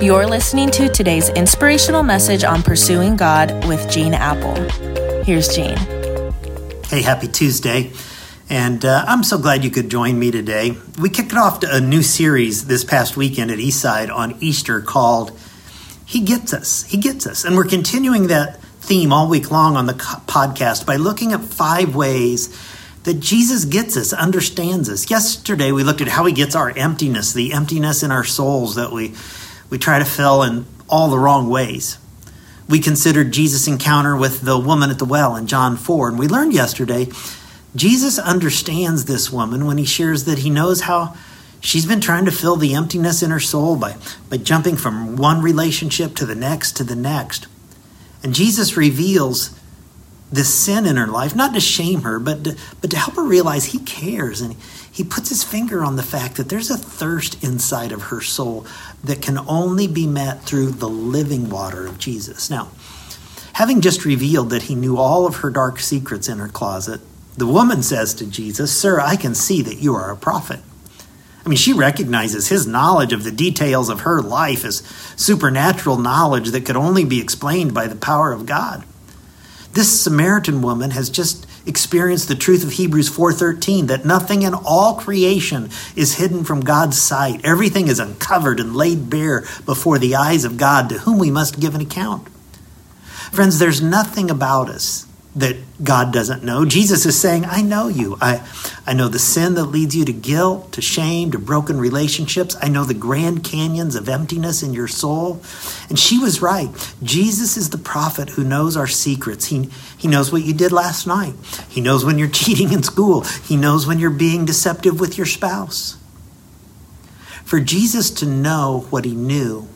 You're listening to today's inspirational message on pursuing God with Gene Appel. Here's Gene. Hey, happy Tuesday. And uh, I'm so glad you could join me today. We kicked off a new series this past weekend at Eastside on Easter called He Gets Us. He Gets Us. And we're continuing that theme all week long on the podcast by looking at five ways that Jesus gets us, understands us. Yesterday we looked at how he gets our emptiness, the emptiness in our souls that we we try to fill in all the wrong ways. We considered Jesus' encounter with the woman at the well in John 4, and we learned yesterday Jesus understands this woman when he shares that he knows how she's been trying to fill the emptiness in her soul by, by jumping from one relationship to the next to the next. And Jesus reveals this sin in her life, not to shame her, but to, but to help her realize he cares. And he puts his finger on the fact that there's a thirst inside of her soul that can only be met through the living water of Jesus. Now, having just revealed that he knew all of her dark secrets in her closet, the woman says to Jesus, Sir, I can see that you are a prophet. I mean, she recognizes his knowledge of the details of her life as supernatural knowledge that could only be explained by the power of God. This Samaritan woman has just experienced the truth of Hebrews 4:13 that nothing in all creation is hidden from God's sight. Everything is uncovered and laid bare before the eyes of God to whom we must give an account. Friends, there's nothing about us that God doesn't know. Jesus is saying, I know you. I, I know the sin that leads you to guilt, to shame, to broken relationships. I know the grand canyons of emptiness in your soul. And she was right. Jesus is the prophet who knows our secrets. He, he knows what you did last night. He knows when you're cheating in school. He knows when you're being deceptive with your spouse. For Jesus to know what he knew,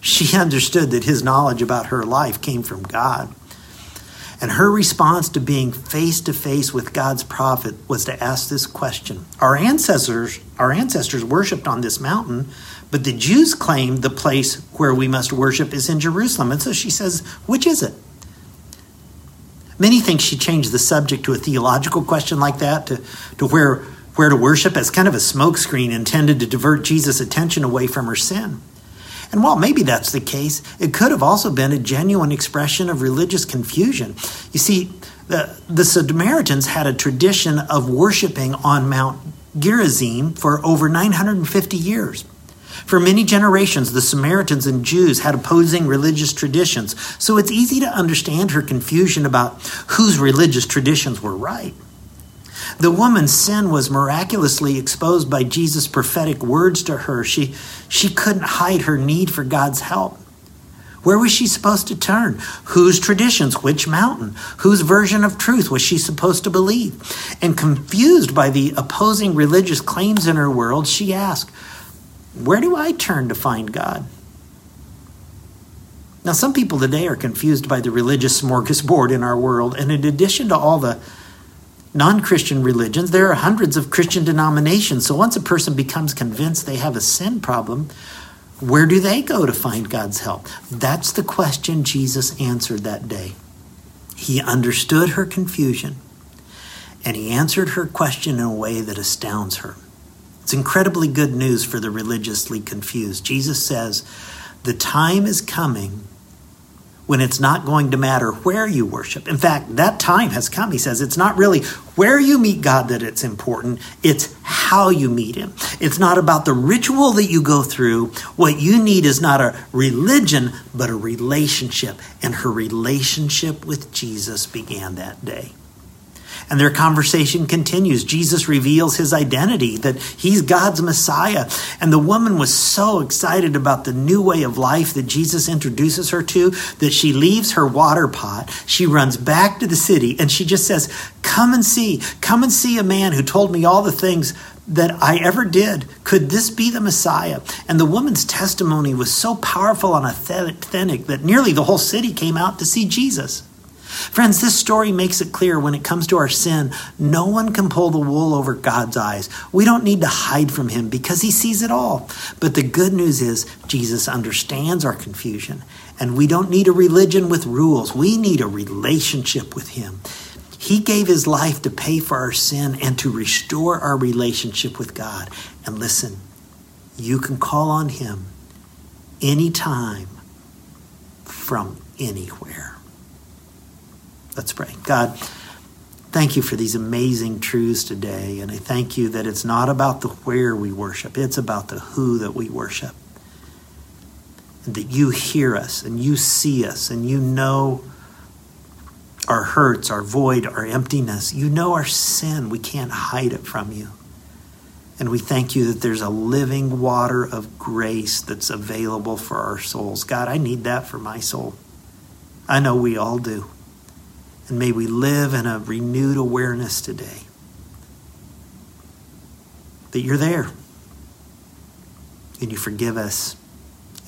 she understood that his knowledge about her life came from God. And her response to being face to face with God's prophet was to ask this question. Our ancestors, our ancestors worshiped on this mountain, but the Jews claim the place where we must worship is in Jerusalem. And so she says, which is it? Many think she changed the subject to a theological question like that, to, to where, where to worship as kind of a smokescreen intended to divert Jesus' attention away from her sin. And while maybe that's the case, it could have also been a genuine expression of religious confusion. You see, the, the Samaritans had a tradition of worshiping on Mount Gerizim for over 950 years. For many generations, the Samaritans and Jews had opposing religious traditions, so it's easy to understand her confusion about whose religious traditions were right. The woman's sin was miraculously exposed by Jesus' prophetic words to her. She, she couldn't hide her need for God's help. Where was she supposed to turn? Whose traditions? Which mountain? Whose version of truth was she supposed to believe? And confused by the opposing religious claims in her world, she asked, Where do I turn to find God? Now, some people today are confused by the religious smorgasbord in our world, and in addition to all the non Christian religions, there are hundreds of Christian denominations. So once a person becomes convinced they have a sin problem, where do they go to find God's help? That's the question Jesus answered that day. He understood her confusion and he answered her question in a way that astounds her. It's incredibly good news for the religiously confused. Jesus says, The time is coming when it's not going to matter where you worship. In fact, that time has come. He says it's not really where you meet God that it's important, it's how you meet Him. It's not about the ritual that you go through. What you need is not a religion, but a relationship. And her relationship with Jesus began that day. And their conversation continues. Jesus reveals his identity, that he's God's Messiah. And the woman was so excited about the new way of life that Jesus introduces her to that she leaves her water pot. She runs back to the city and she just says, Come and see. Come and see a man who told me all the things that I ever did. Could this be the Messiah? And the woman's testimony was so powerful and authentic that nearly the whole city came out to see Jesus. Friends, this story makes it clear when it comes to our sin, no one can pull the wool over God's eyes. We don't need to hide from Him because He sees it all. But the good news is, Jesus understands our confusion, and we don't need a religion with rules. We need a relationship with Him. He gave His life to pay for our sin and to restore our relationship with God. And listen, you can call on Him anytime, from anywhere. Let's pray. God, thank you for these amazing truths today. And I thank you that it's not about the where we worship, it's about the who that we worship. And that you hear us and you see us and you know our hurts, our void, our emptiness. You know our sin. We can't hide it from you. And we thank you that there's a living water of grace that's available for our souls. God, I need that for my soul. I know we all do. And may we live in a renewed awareness today that you're there and you forgive us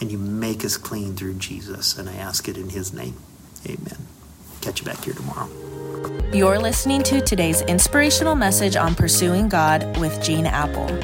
and you make us clean through Jesus. And I ask it in his name. Amen. Catch you back here tomorrow. You're listening to today's inspirational message on pursuing God with Gene Appel.